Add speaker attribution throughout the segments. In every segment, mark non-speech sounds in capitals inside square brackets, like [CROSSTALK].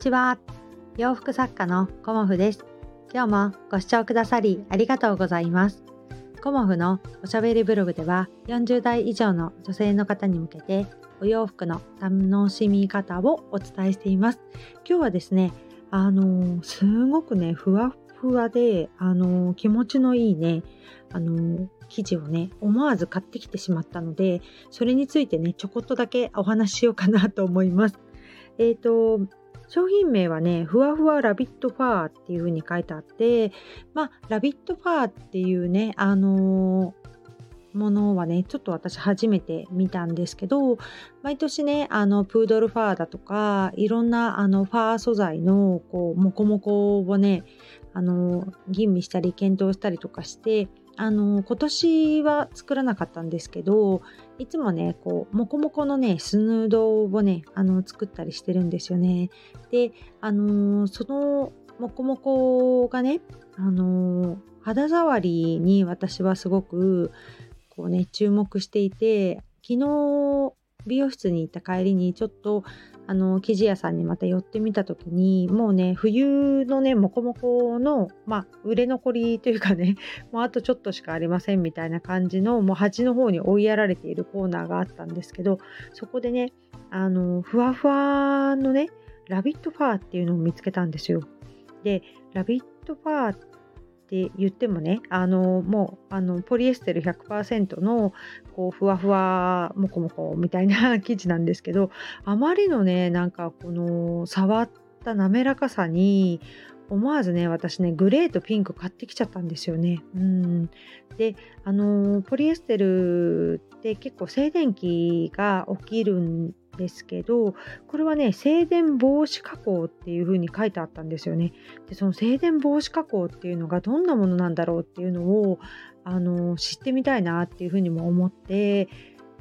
Speaker 1: ちは。洋服作家のコモフです。今日もご視聴くださりありがとうございます。コモフのおしゃべりブログでは40代以上の女性の方に向けてお洋服の楽しみ方をお伝えしています。今日はですねあのすごくねふわふわであの気持ちのいいねあの生地をね思わず買ってきてしまったのでそれについてねちょこっとだけお話ししようかなと思います。えっ、ー、と商品名はね、ふわふわラビットファーっていう風に書いてあって、まあ、ラビットファーっていうね、あのー、ものはね、ちょっと私初めて見たんですけど、毎年ね、あの、プードルファーだとか、いろんなあの、ファー素材の、こう、モコモコをね、あの、吟味したり検討したりとかして、あの今年は作らなかったんですけどいつもねこうモコモコのねスヌードをねあの作ったりしてるんですよね。であのそのモコモコがねあの肌触りに私はすごくこうね注目していて昨日美容室に行った帰りにちょっとあの生地屋さんにまた寄ってみた時にもうね冬のねモコモコのまあ売れ残りというかね [LAUGHS] もうあとちょっとしかありませんみたいな感じのもう端の方に追いやられているコーナーがあったんですけどそこでねあのふわふわのねラビットファーっていうのを見つけたんですよ。でラビットファーっって言ってもねあのもうあのポリエステル100%のこうふわふわもこもこみたいな [LAUGHS] 生地なんですけどあまりのねなんかこの触った滑らかさに思わずね私ねグレーとピンク買ってきちゃったんですよね。うん、であのポリエステルって結構静電気が起きるんですけどこれはね静電防止加工っていう風に書いてあったんですよね。でその静電防止加工っていうのがどんなものなんだろうっていうのをあの知ってみたいなっていう風にも思って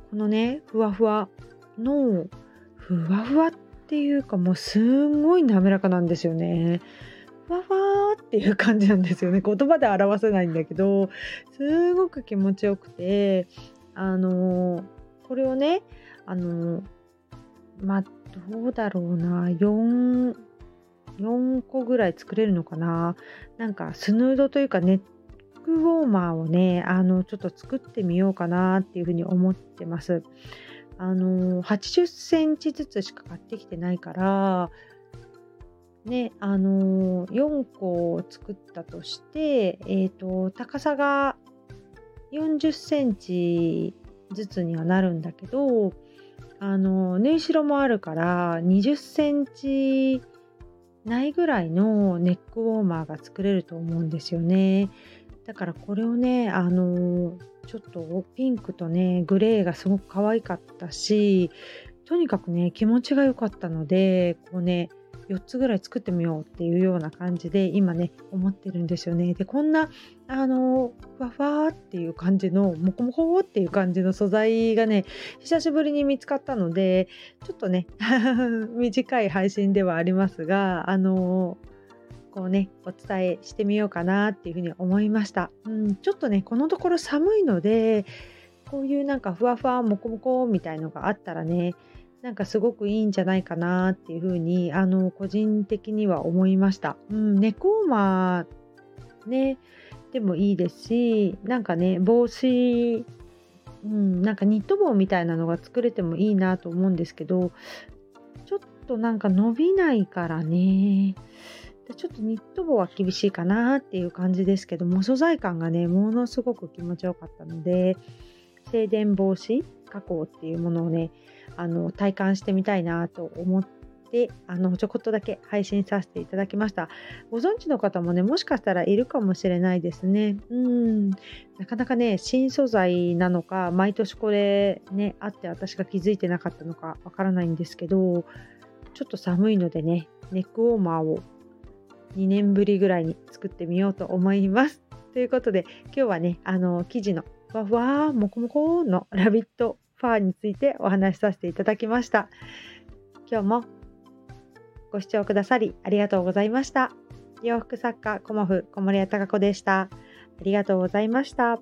Speaker 1: このねふわふわのふわふわっていうかもうすんごい滑らかなんですよね。ふわふわっていう感じなんですよね言葉で表せないんだけどすごく気持ちよくてあのこれをねあのまあ、どうだろうな、4、4個ぐらい作れるのかな。なんか、スヌードというか、ネックウォーマーをね、あの、ちょっと作ってみようかなっていうふうに思ってます。あの、80センチずつしか買ってきてないから、ね、あの、4個作ったとして、えっ、ー、と、高さが40センチずつにはなるんだけど、あの縫い代もあるから20センチないぐらいのネックウォーマーが作れると思うんですよね。だからこれをねあのちょっとピンクとねグレーがすごく可愛かったしとにかくね気持ちが良かったのでこうね4つぐらい作ってみようっていうような感じで今ね思ってるんですよね。でこんなあのふわふわっていう感じのモコモコっていう感じの素材がね久しぶりに見つかったのでちょっとね [LAUGHS] 短い配信ではありますがあのこうねお伝えしてみようかなっていうふうに思いました。うん、ちょっとねこのところ寒いのでこういうなんかふわふわモコモコみたいのがあったらねなんかすごくいいんじゃないかなっていうふうにあの個人的には思いました。うん、ネコーマねでもいいですしなんかね帽子、うん、なんかニット帽みたいなのが作れてもいいなと思うんですけどちょっとなんか伸びないからねちょっとニット帽は厳しいかなっていう感じですけども素材感がねものすごく気持ちよかったので静電防止加工っていうものをねあの体感してみたいなと思ってあのちょこっとだけ配信させていただきました。ご存知の方もねもしかしたらいるかもしれないですね。うん。なかなかね新素材なのか毎年これねあって私が気づいてなかったのかわからないんですけどちょっと寒いのでねネックウォーマーを2年ぶりぐらいに作ってみようと思います。ということで今日はねあの生地のふわふわもこもこのラビットファーについてお話しさせていただきました。今日もご視聴くださりありがとうございました。洋服作家コモフ小森屋隆子でした。ありがとうございました。